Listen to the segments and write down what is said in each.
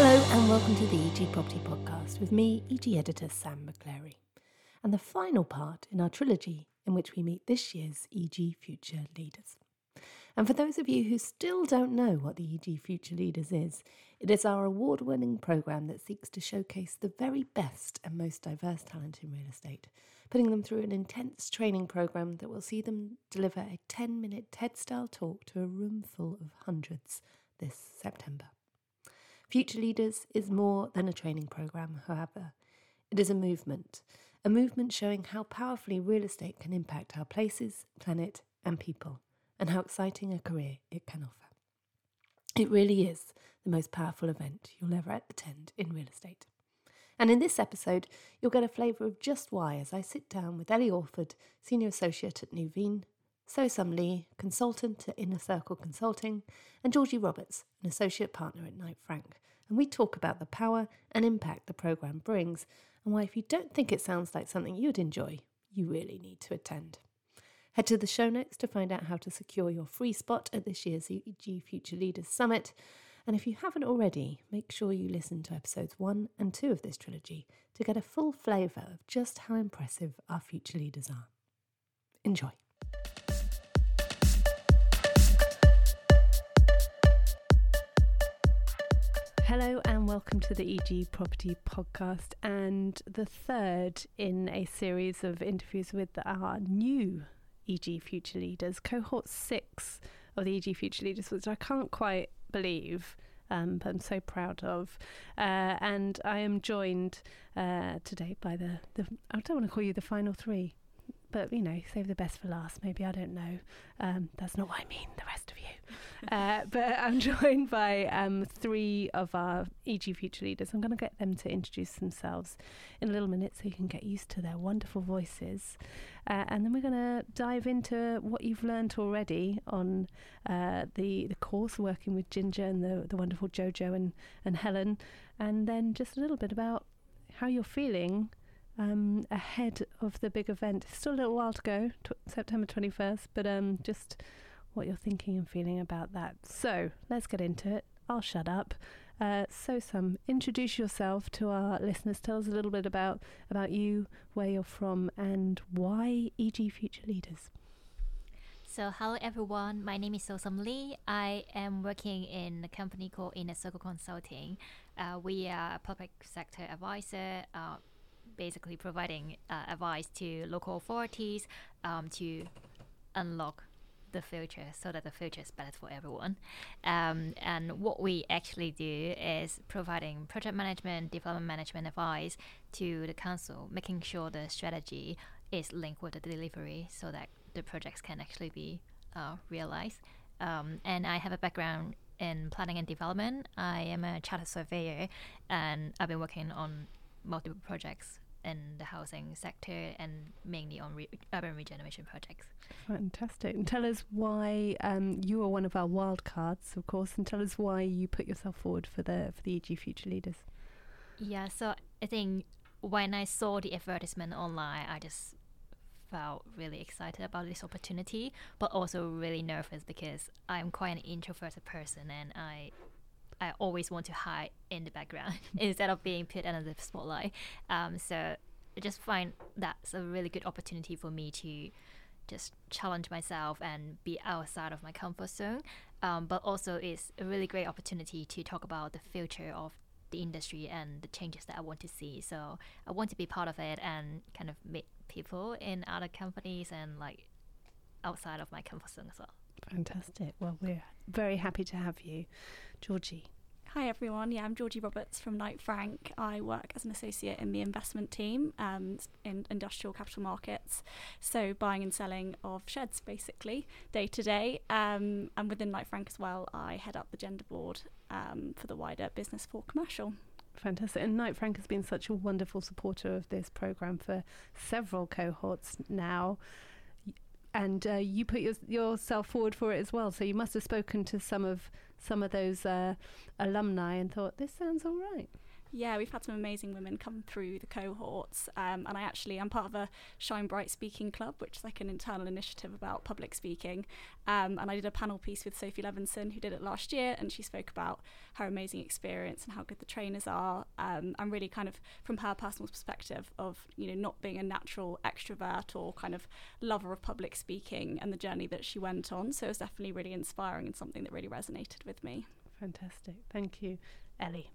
Hello and welcome to the EG Property Podcast with me, EG editor Sam McClary, and the final part in our trilogy in which we meet this year's EG Future Leaders. And for those of you who still don't know what the EG Future Leaders is, it is our award winning programme that seeks to showcase the very best and most diverse talent in real estate, putting them through an intense training programme that will see them deliver a 10 minute TED style talk to a room full of hundreds this September. Future Leaders is more than a training programme, however. It is a movement, a movement showing how powerfully real estate can impact our places, planet, and people, and how exciting a career it can offer. It really is the most powerful event you'll ever attend in real estate. And in this episode, you'll get a flavour of just why as I sit down with Ellie Awford, Senior Associate at Nuveen, So Sum Lee, Consultant at Inner Circle Consulting, and Georgie Roberts, an Associate Partner at Knight Frank. And we talk about the power and impact the programme brings, and why if you don't think it sounds like something you'd enjoy, you really need to attend. Head to the show notes to find out how to secure your free spot at this year's EG Future Leaders Summit and if you haven't already, make sure you listen to episodes one and two of this trilogy to get a full flavour of just how impressive our future leaders are. Enjoy. Hello and welcome to the EG Property Podcast and the third in a series of interviews with our new EG Future Leaders, cohort six of the EG Future Leaders, which I can't quite believe. Um, but I'm so proud of. Uh, and I am joined uh, today by the, the, I don't want to call you the final three, but you know, save the best for last. Maybe I don't know. Um, that's not what I mean. The rest of you. Uh, but I'm joined by um, three of our EG future leaders. I'm going to get them to introduce themselves in a little minute, so you can get used to their wonderful voices. Uh, and then we're going to dive into what you've learned already on uh, the the course, working with Ginger and the the wonderful Jojo and and Helen, and then just a little bit about how you're feeling um, ahead of the big event. It's still a little while to go, t- September 21st, but um, just what you're thinking and feeling about that. So let's get into it. I'll shut up. Uh, so, introduce yourself to our listeners. Tell us a little bit about about you, where you're from, and why EG Future Leaders. So, hello everyone. My name is So Sum Lee. I am working in a company called Inner Circle Consulting. Uh, we are a public sector advisor. Uh, basically providing uh, advice to local authorities um, to unlock the future so that the future is better for everyone. Um, and what we actually do is providing project management, development management advice to the council, making sure the strategy is linked with the delivery so that the projects can actually be uh, realized. Um, and I have a background in planning and development. I am a chartered surveyor and I've been working on multiple projects in the housing sector and mainly on re- urban regeneration projects. Fantastic. And tell us why um, you are one of our wild cards, of course, and tell us why you put yourself forward for the for the EG Future Leaders. Yeah, so I think when I saw the advertisement online, I just felt really excited about this opportunity, but also really nervous because I'm quite an introverted person and I I always want to hide in the background instead of being put under the spotlight. Um, so I just find that's a really good opportunity for me to just challenge myself and be outside of my comfort zone. Um, but also it's a really great opportunity to talk about the future of the industry and the changes that I want to see. So I want to be part of it and kind of meet people in other companies and like outside of my comfort zone as well. Fantastic. Well, we're very happy to have you, Georgie. Hi everyone. Yeah, I'm Georgie Roberts from Knight Frank. I work as an associate in the investment team um, in industrial capital markets, so buying and selling of sheds basically day to day. Um, and within Knight Frank as well, I head up the gender board um, for the wider business for commercial. Fantastic. And Knight Frank has been such a wonderful supporter of this programme for several cohorts now and uh, you put your, yourself forward for it as well. So you must have spoken to some of some of those uh, alumni and thought this sounds all right. Yeah, we've had some amazing women come through the cohorts, um, and I actually I'm part of a Shine Bright Speaking Club, which is like an internal initiative about public speaking. Um, and I did a panel piece with Sophie Levinson, who did it last year, and she spoke about her amazing experience and how good the trainers are, um, and really kind of from her personal perspective of you know not being a natural extrovert or kind of lover of public speaking and the journey that she went on. So it was definitely really inspiring and something that really resonated with me. Fantastic, thank you, Ellie.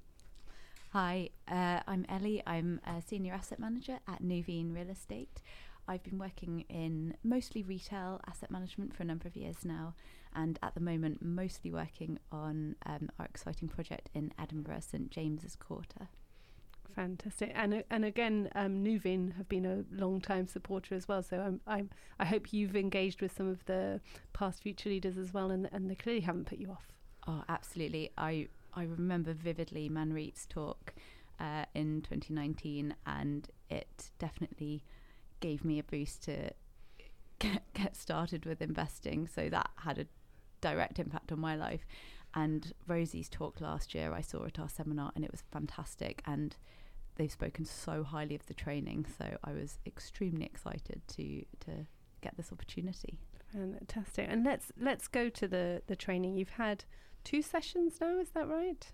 Hi, uh, I'm Ellie. I'm a senior asset manager at Nuveen Real Estate. I've been working in mostly retail asset management for a number of years now, and at the moment, mostly working on um, our exciting project in Edinburgh, St James's Quarter. Fantastic, and uh, and again, um, Nuveen have been a long time supporter as well. So I'm, I'm I hope you've engaged with some of the past future leaders as well, and and they clearly haven't put you off. Oh, absolutely. I I remember vividly Manreit's talk uh, in 2019, and it definitely gave me a boost to get, get started with investing. So that had a direct impact on my life. And Rosie's talk last year, I saw at our seminar, and it was fantastic. And they've spoken so highly of the training, so I was extremely excited to to get this opportunity. Fantastic. And let's let's go to the the training. You've had two sessions now, is that right?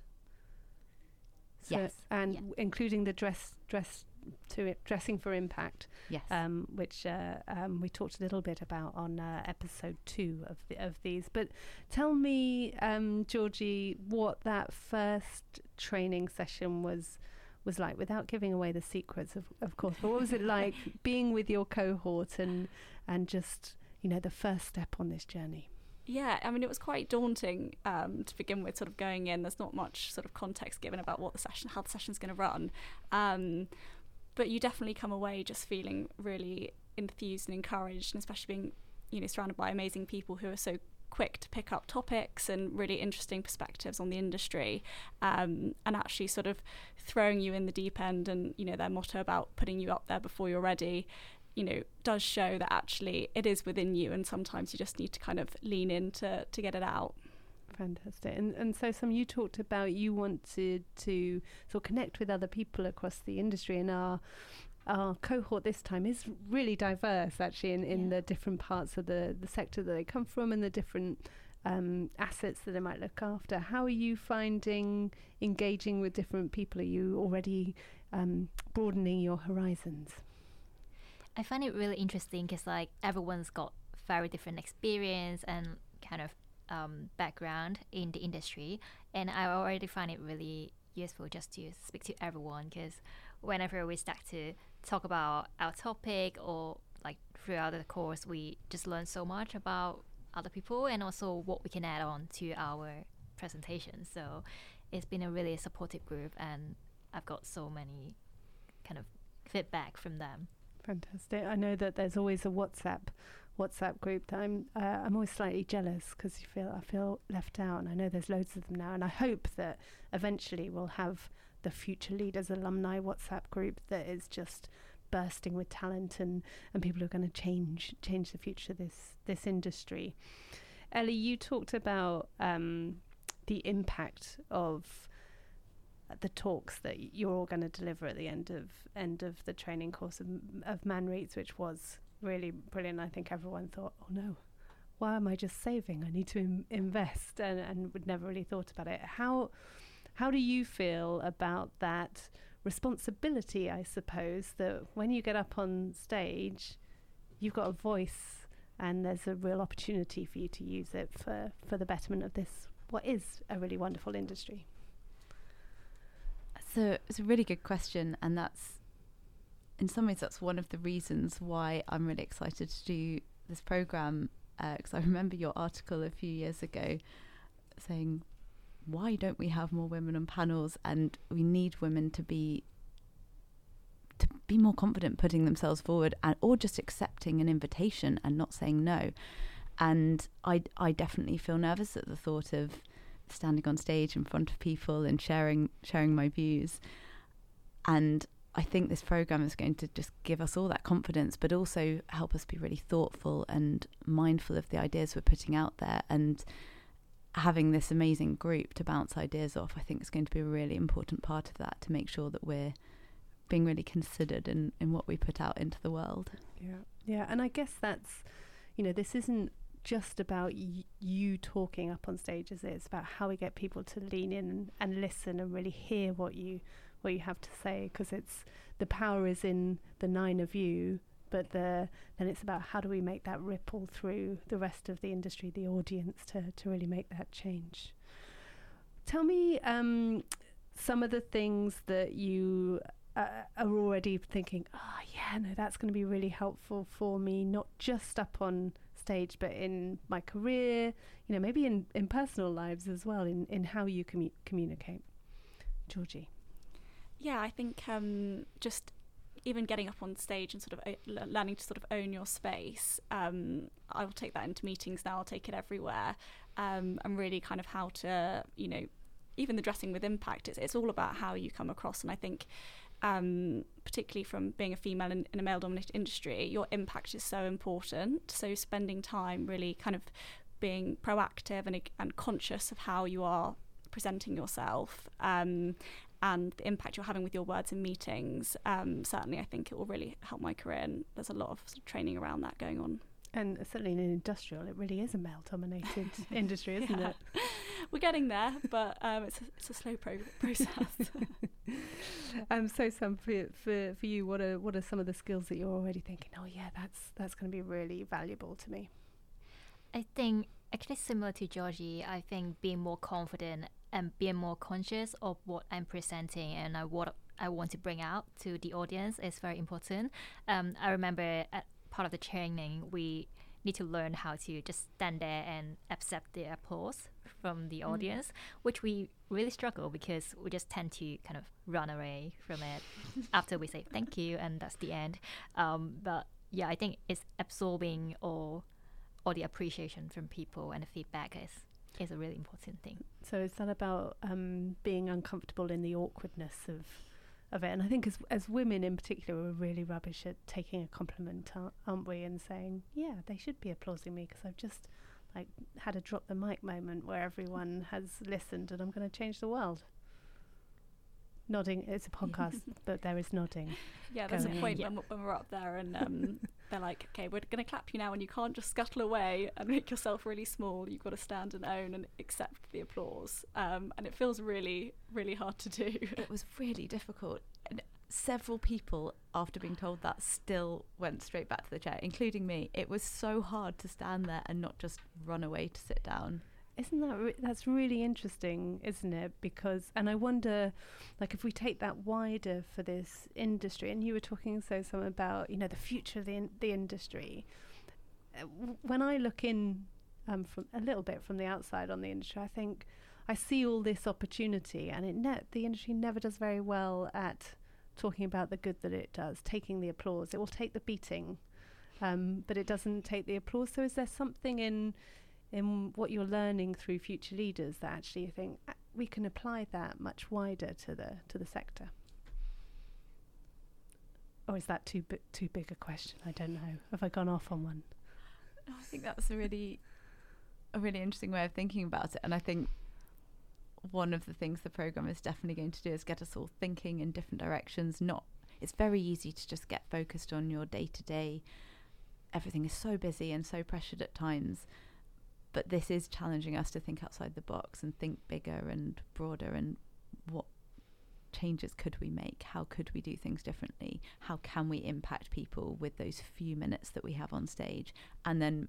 So yes. And yeah. including the dress dress to it, dressing for impact. Yes. Um, which uh, um, we talked a little bit about on uh, episode two of the, of these. But tell me, um, Georgie, what that first training session was was like, without giving away the secrets, of of course. But what was it like being with your cohort and and just you know the first step on this journey? Yeah, I mean, it was quite daunting um, to begin with, sort of going in. There's not much sort of context given about what the session, how the session's going to run. Um, but you definitely come away just feeling really enthused and encouraged, and especially being, you know, surrounded by amazing people who are so quick to pick up topics and really interesting perspectives on the industry um, and actually sort of throwing you in the deep end and you know their motto about putting you up there before you're ready you know does show that actually it is within you and sometimes you just need to kind of lean in to, to get it out fantastic and and So Sum you talked about you wanted to sort of connect with other people across the industry and our our cohort this time is really diverse actually in, in yeah. the different parts of the, the sector that they come from and the different um, assets that they might look after. How are you finding engaging with different people? Are you already um, broadening your horizons? I find it really interesting because like everyone's got very different experience and kind of um, background in the industry, and I already find it really useful just to speak to everyone because whenever we start to talk about our topic or like throughout the course, we just learn so much about other people and also what we can add on to our presentation. So it's been a really supportive group, and I've got so many kind of feedback from them. Fantastic. I know that there's always a WhatsApp WhatsApp group that I'm uh, I'm always slightly jealous because you feel I feel left out, and I know there's loads of them now, and I hope that eventually we'll have the Future Leaders alumni WhatsApp group that is just bursting with talent and, and people who are going to change change the future of this this industry. Ellie, you talked about um, the impact of the talks that you're all going to deliver at the end of end of the training course of, of Manreits, which was really brilliant. I think everyone thought, oh no, why am I just saving? I need to Im- invest, and and would never really thought about it. How how do you feel about that responsibility? I suppose that when you get up on stage, you've got a voice, and there's a real opportunity for you to use it for for the betterment of this what is a really wonderful industry. So it's a really good question, and that's in some ways that's one of the reasons why I'm really excited to do this program. Because uh, I remember your article a few years ago saying, "Why don't we have more women on panels?" And we need women to be to be more confident putting themselves forward, and or just accepting an invitation and not saying no. And I I definitely feel nervous at the thought of standing on stage in front of people and sharing sharing my views. And I think this program is going to just give us all that confidence, but also help us be really thoughtful and mindful of the ideas we're putting out there. And having this amazing group to bounce ideas off, I think is going to be a really important part of that to make sure that we're being really considered in, in what we put out into the world. Yeah, yeah, and I guess that's, you know, this isn't just about y- you talking up on stage, is it? It's about how we get people to lean in and, and listen and really hear what you what you have to say, because it's the power is in the nine of you, but the then it's about how do we make that ripple through the rest of the industry, the audience, to to really make that change. Tell me um, some of the things that you uh, are already thinking, oh, yeah, no, that's going to be really helpful for me, not just up on stage, but in my career, you know, maybe in, in personal lives as well, in, in how you commu- communicate. Georgie. Yeah, I think um, just even getting up on stage and sort of uh, learning to sort of own your space. Um, I will take that into meetings now. I'll take it everywhere, um, and really kind of how to, you know, even the dressing with impact. It's it's all about how you come across, and I think. Um, particularly from being a female in, in a male dominated industry, your impact is so important. So, spending time really kind of being proactive and, and conscious of how you are presenting yourself um, and the impact you're having with your words in meetings, um, certainly I think it will really help my career. And there's a lot of, sort of training around that going on. And certainly in an industrial, it really is a male-dominated industry, isn't yeah. it? We're getting there, but um, it's, a, it's a slow pro- process. um, so, Sam, for, for for you, what are what are some of the skills that you're already thinking? Oh, yeah, that's that's going to be really valuable to me. I think actually similar to Georgie, I think being more confident and being more conscious of what I'm presenting and uh, what I want to bring out to the audience is very important. Um, I remember at part of the training, we need to learn how to just stand there and accept the applause from the mm. audience, which we really struggle because we just tend to kind of run away from it after we say thank you and that's the end. Um, but yeah, I think it's absorbing all all the appreciation from people and the feedback is is a really important thing. So is that about um, being uncomfortable in the awkwardness of of it? And I think as as women in particular, we're really rubbish at taking a compliment, aren't we? And saying, yeah, they should be applauding me because I've just like had a drop the mic moment where everyone has listened and I'm going to change the world. Nodding. It's a podcast, but there is nodding. Yeah, there's a point when, when, we're up there and um, they're like, okay, we're going to clap you now, and you can't just scuttle away and make yourself really small. You've got to stand and own and accept the applause. Um, and it feels really, really hard to do. It was really difficult. And several people, after being told that, still went straight back to the chair, including me. It was so hard to stand there and not just run away to sit down. Isn't that re- that's really interesting, isn't it? Because and I wonder, like, if we take that wider for this industry, and you were talking So Sum about you know the future of the in- the industry. Uh, w- when I look in um, from a little bit from the outside on the industry, I think I see all this opportunity, and it the industry never does very well at talking about the good that it does, taking the applause. It will take the beating, um, but it doesn't take the applause. So, is there something in in what you're learning through future leaders that actually you think uh, we can apply that much wider to the to the sector? Or is that too bi- too big a question? I don't know. Have i gone off on one? I think that's a really a really interesting way of thinking about it. And i think one of the things the program is definitely going to do is get us all thinking in different directions not it's very easy to just get focused on your day to day everything is so busy and so pressured at times but this is challenging us to think outside the box and think bigger and broader and what changes could we make? How could we do things differently? How can we impact people with those few minutes that we have on stage? And then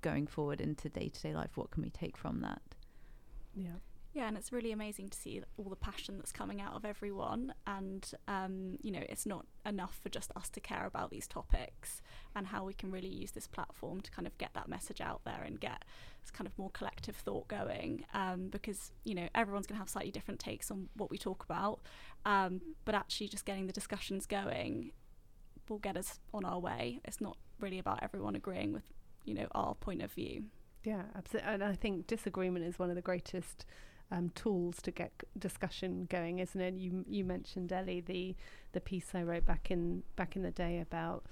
going forward into day-to-day life what can we take from that? Yeah yeah, and it's really amazing to see all the passion that's coming out of everyone. And, um, you know, it's not enough for just us to care about these topics and how we can really use this platform to kind of get that message out there and get this kind of more collective thought going. Um, because, you know, everyone's going to have slightly different takes on what we talk about. Um, but actually, just getting the discussions going will get us on our way. It's not really about everyone agreeing with, you know, our point of view. Yeah, absolutely. And I think disagreement is one of the greatest um, tools to get discussion going, isn't it? You you mentioned Ellie the the piece I wrote back in back in the day about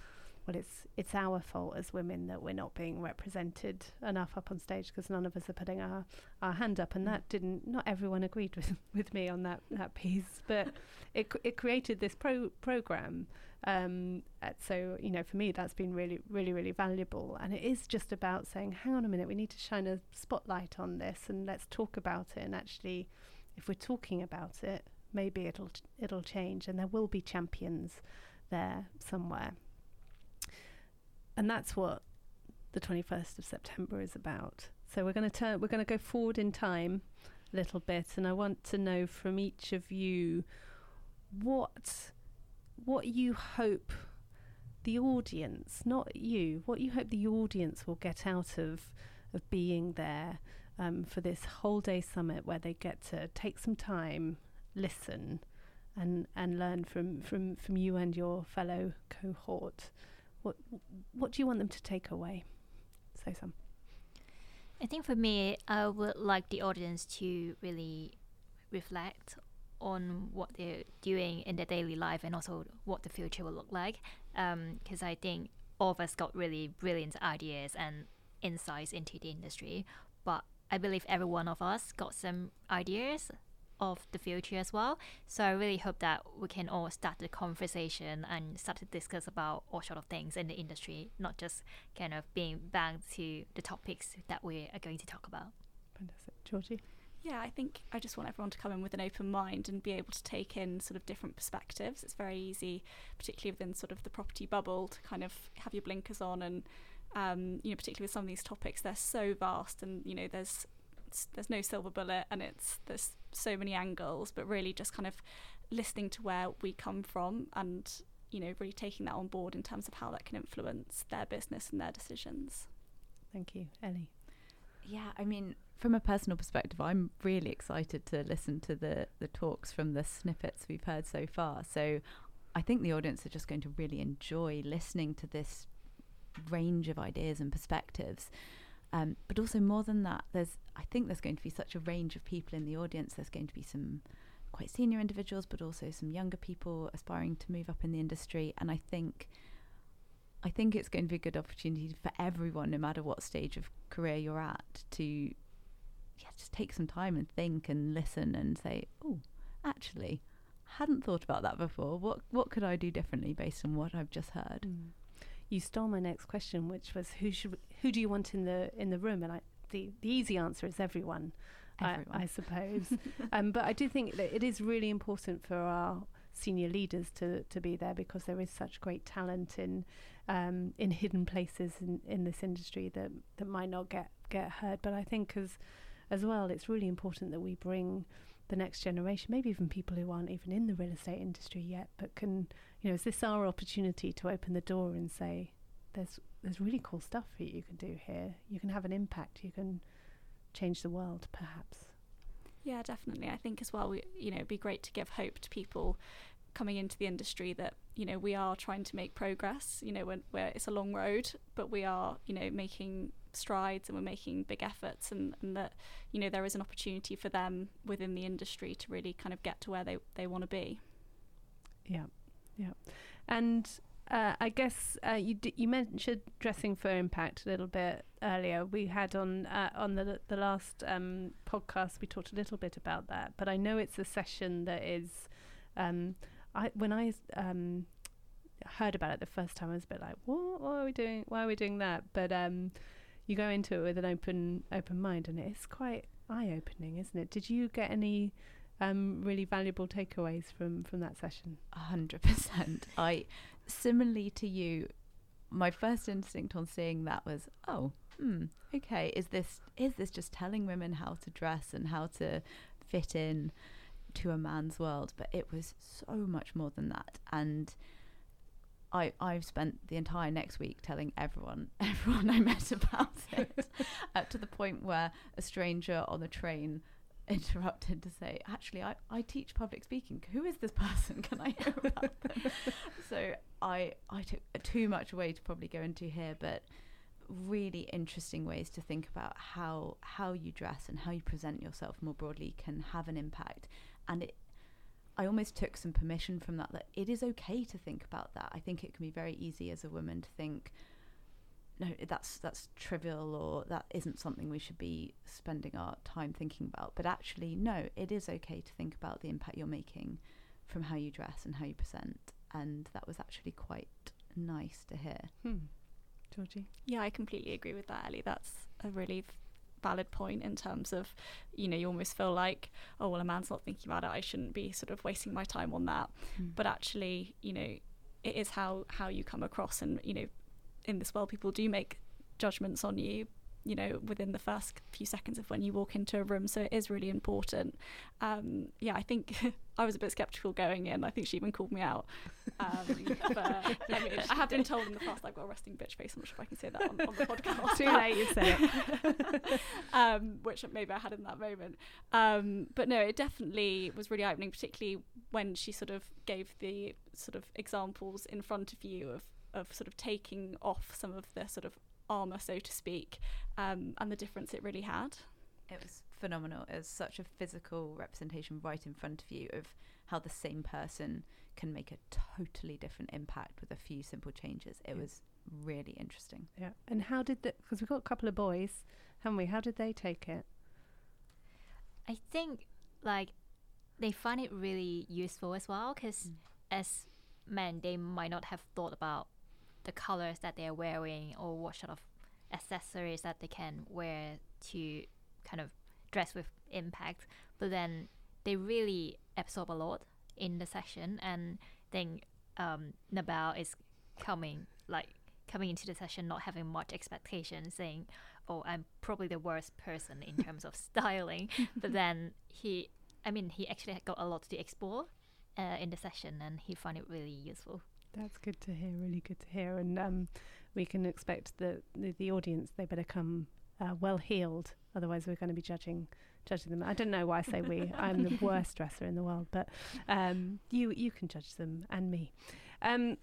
well, it's it's our fault as women that we're not being represented enough up on stage because none of us are putting our, our hand up, and Mm. that didn't. Not everyone agreed with with me on that that piece, but it it created this pro program. Um, uh, so you know, for me, that's been really, really, really valuable, and it is just about saying, hang on a minute, we need to shine a spotlight on this, and let's talk about it. And actually, if we're talking about it, maybe it'll it'll change, and there will be champions there somewhere. And that's what the 21st of September is about. So we're going to turn we're going to go forward in time a little bit and I want to know from each of you what what you hope the audience, not you, what you hope the audience will get out of of being there um, for this whole day summit where they get to take some time, listen, and and learn from from from you and your fellow cohort. What what do you want them to take away? So Sum. I think for me, I would like the audience to really reflect on what they're doing in their daily life and also what the future will look like. Um, because I think all of us got really brilliant ideas and insights into the industry, but I believe every one of us got some ideas of the future as well. So I really hope that we can all start the conversation and start to discuss about all sort of things in the industry, not just kind of being bound to the topics that we are going to talk about. Fantastic. Georgie? Yeah, I think I just want everyone to come in with an open mind and be able to take in sort of different perspectives. It's very easy, particularly within sort of the property bubble, to kind of have your blinkers on and um, you know, particularly with some of these topics, they're so vast and you know, there's there's no silver bullet and it's there's so many angles, but really just kind of listening to where we come from and you know, really taking that on board in terms of how that can influence their business and their decisions. Thank you. Ellie? Yeah, I mean, from a personal perspective, I'm really excited to listen to the the talks from the snippets we've heard so far. So, I think the audience are just going to really enjoy listening to this range of ideas and perspectives. Um, but also more than that, there's I think there's going to be such a range of people in the audience. There's going to be some quite senior individuals, but also some younger people aspiring to move up in the industry. And I think I think it's going to be a good opportunity for everyone, no matter what stage of career you're at, to yeah, just take some time and think and listen and say, oh, actually, hadn't thought about that before. What what could I do differently based on what I've just heard? Mm. You stole my next question, which was who should who do you want in the in the room? And I, the the easy answer is everyone, I, I suppose. um, but I do think that it is really important for our senior leaders to to be there because there is such great talent in um, in hidden places in, in this industry that that might not get get heard. But I think as as well, it's really important that we bring the next generation, maybe even people who aren't even in the real estate industry yet, but can you know, is this our opportunity to open the door and say, there's there's really cool stuff that you can do here. You can have an impact. You can change the world, perhaps. Yeah, definitely. I think as well, we, you know, it'd be great to give hope to people coming into the industry that you know we are trying to make progress. You know, when where it's a long road, but we are you know making strides and we're making big efforts, and, and that you know there is an opportunity for them within the industry to really kind of get to where they they want to be. Yeah, yeah, and. Uh, I guess uh, you d- you mentioned dressing for impact a little bit earlier. We had on uh, on the the last um, podcast we talked a little bit about that, but I know it's a session that is. Um, I when I um, heard about it the first time, I was a bit like, "What? Why are we doing? Why are we doing that?" But um, you go into it with an open open mind, and it's quite eye opening, isn't it? Did you get any um, really valuable takeaways from from that session? A hundred percent. I similarly to you, my first instinct on seeing that was, oh, hmm, okay, is this is this just telling women how to dress and how to fit in to a man's world? But it was so much more than that. And I I've spent the entire next week telling everyone everyone I met about it, up to the point where a stranger on the train interrupted to say, actually, I, I teach public speaking. Who is this person? Can I hear about them? so I, I took too much away to probably go into here, but really interesting ways to think about how how you dress and how you present yourself more broadly can have an impact. And it, I almost took some permission from that that it is okay to think about that. I think it can be very easy as a woman to think no that's that's trivial or that isn't something we should be spending our time thinking about. But actually no, it is okay to think about the impact you're making from how you dress and how you present and that was actually quite nice to hear. Hmm. Georgie? Yeah, I completely agree with that, Ellie. That's a really valid point in terms of, you know, you almost feel like, oh, well, a man's not thinking about it. I shouldn't be sort of wasting my time on that. Mm. But actually, you know, it is how how you come across, and you know, in this world, people do make judgments on you you know within the first few seconds of when you walk into a room. So it is really important. Um, yeah i think i was a bit skeptical going in. I think she even called me out. Um, but I, mean, I have been told in the past i've got a resting bitch face. I'm not sure if i can say that on, on the podcast. Too late you said. It um, which maybe i had in that moment. Um, but no it definitely was really eye-opening particularly when she sort of gave the sort of examples in front of you of of sort of taking off some of the sort of armor, so to speak, um, and the difference it really had. It was phenomenal. It was such a physical representation right in front of you of how the same person can make a totally different impact with a few simple changes. It yeah. was really interesting. Yeah. And how did the, because we've got a couple of boys, haven't we? How did they take it? I think like they find it really useful as well because mm. as men, they might not have thought about the colors that they're wearing or what sort of accessories that they can wear to kind of dress with impact. But then they really absorb a lot in the session, and then um, Nabal is coming like coming into the session not having much expectation, saying, "Oh, I'm probably the worst person in terms of styling." but then he, I mean, he actually got a lot to explore uh, in the session, and he found it really useful. That's good to hear. Really good to hear. And um, we can expect the, the, the audience they better come uh, well heeled. Otherwise, we're going to be judging judging them. I don't know why I say we. I'm the worst dresser in the world, but um, you you can judge them and me. Um,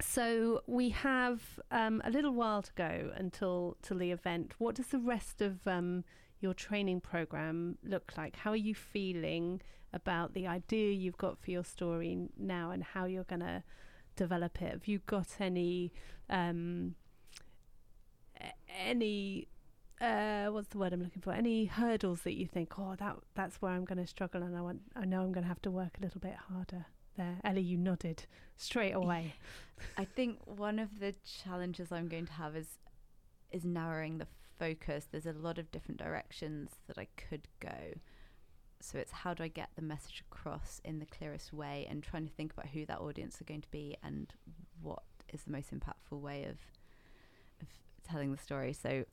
so we have um, a little while to go until till the event. What does the rest of um, your training program look like? How are you feeling about the idea you've got for your story now, and how you're going to develop it? Have you got any um, any uh, what's the word I'm looking for? Any hurdles that you think, oh, that that's where I'm going to struggle, and I want, I know I'm going to have to work a little bit harder. There, Ellie, you nodded straight away. I think one of the challenges I'm going to have is is narrowing the focus. There's a lot of different directions that I could go. So it's how do I get the message across in the clearest way and trying to think about who that audience are going to be and what is the most impactful way of of telling the story. So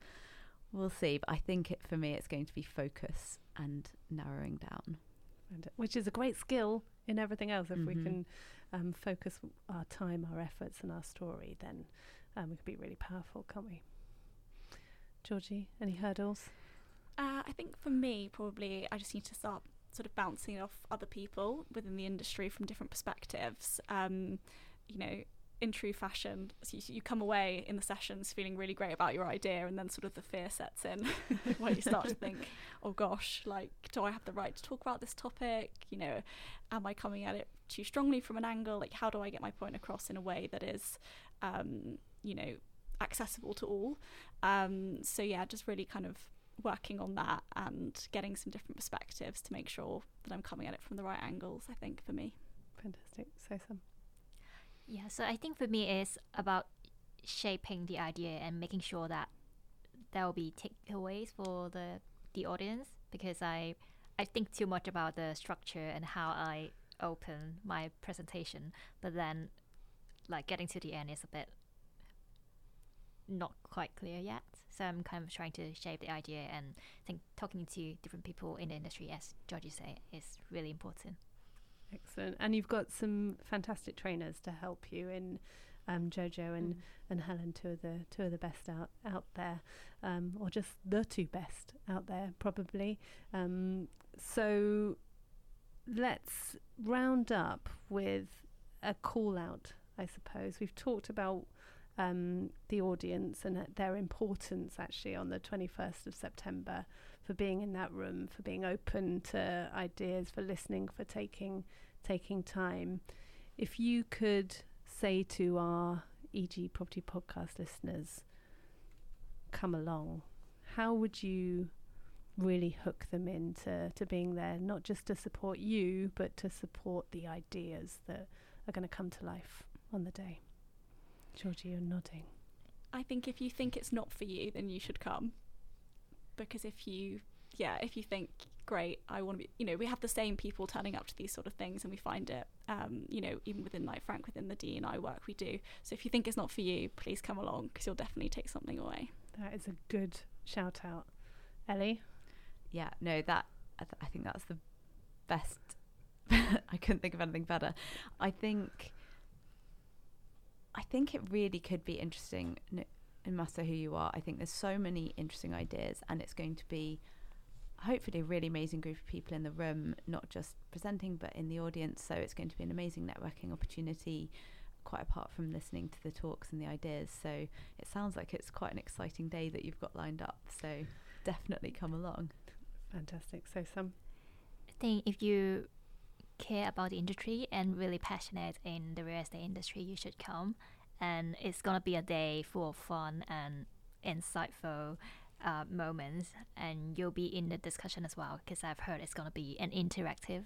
we'll see. But I think it, for me, it's going to be focus and narrowing down. And, uh, which is a great skill in everything else. If mm-hmm. we can um, focus our time, our efforts, and our story, then um, we can be really powerful, can't we? Georgie, any hurdles? Uh, I think for me, probably I just need to start sort of bouncing off other people within the industry from different perspectives. Um, you know, in true fashion, so you, you, come away in the sessions feeling really great about your idea, and then sort of the fear sets in where you start to think, oh gosh, like, do I have the right to talk about this topic? You know, am I coming at it too strongly from an angle? Like, how do I get my point across in a way that is, um, you know, accessible to all? Um, so, yeah, just really kind of working on that and getting some different perspectives to make sure that I'm coming at it from the right angles, I think, for me. Fantastic. So Sum. Yeah, so I think for me it's about shaping the idea and making sure that there will be takeaways for the the audience because I I think too much about the structure and how I open my presentation, but then like getting to the end is a bit not quite clear yet. So I'm kind of trying to shape the idea and I think talking to different people in the industry, as Georgie said, is really important. Excellent. And you've got some fantastic trainers to help you in um, Jojo and, mm. and Helen, two of the two of the best out out there, um, or just the two best out there, probably. Um, so let's round up with a call out. I suppose we've talked about um, the audience and their importance actually on the 21st of September for being in that room, for being open to ideas, for listening, for taking taking time. If you could say to our EG Property Podcast listeners, come along, how would you really hook them into to being there, not just to support you, but to support the ideas that are going to come to life on the day? Georgie, you're nodding. I think if you think it's not for you, then you should come. Because if you, yeah, if you think, great, I want to be, you know, we have the same people turning up to these sort of things and we find it, um, you know, even within Knight Frank, within the D&I work we do. So if you think it's not for you, please come along because you'll definitely take something away. That is a good shout out. Ellie? Yeah, no, that, I, th- I think that's the best. I couldn't think of anything better. I think I think it really could be interesting. No matter who you are, I think there's so many interesting ideas, and it's going to be hopefully a really amazing group of people in the room, not just presenting, but in the audience. So it's going to be an amazing networking opportunity, quite apart from listening to the talks and the ideas. So it sounds like it's quite an exciting day that you've got lined up. So definitely come along. Fantastic. So Sum. I think if you care about the industry and really passionate in the real estate industry, you should come. And it's gonna be a day full of fun and insightful uh, moments, and you'll be in the discussion as well because I've heard it's gonna be an interactive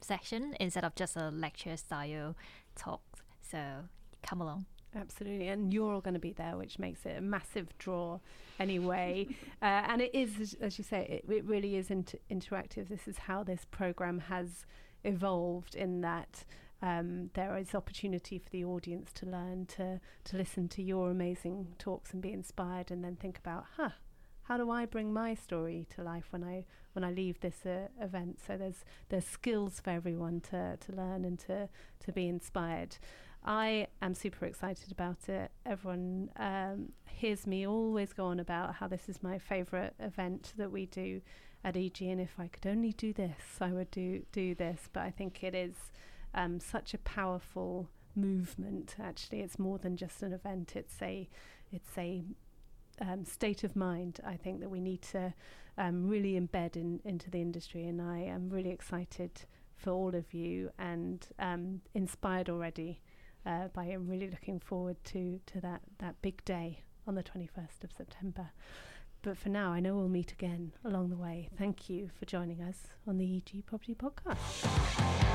section instead of just a lecture style talk. So come along. Absolutely, and you're all going to be there, which makes it a massive draw, anyway. uh, and it is, as you say, it, it really is inter- interactive. This is how this program has evolved in that um, there is opportunity for the audience to learn to to listen to your amazing talks and be inspired, and then think about, huh, how do I bring my story to life when I when I leave this uh, event? So there's there's skills for everyone to to learn and to to be inspired. I am super excited about it. Everyone um, hears me always go on about how this is my favourite event that we do at EG, and if I could only do this, I would do do this. But I think it is um, such a powerful movement. Actually, it's more than just an event. It's a it's a um, state of mind. I think that we need to um, really embed in, into the industry, and I am really excited for all of you and um, inspired already uh, by. I'm really looking forward to to that that big day on the 21st of September. But for now, I know we'll meet again along the way. Thank you for joining us on the EG Property Podcast.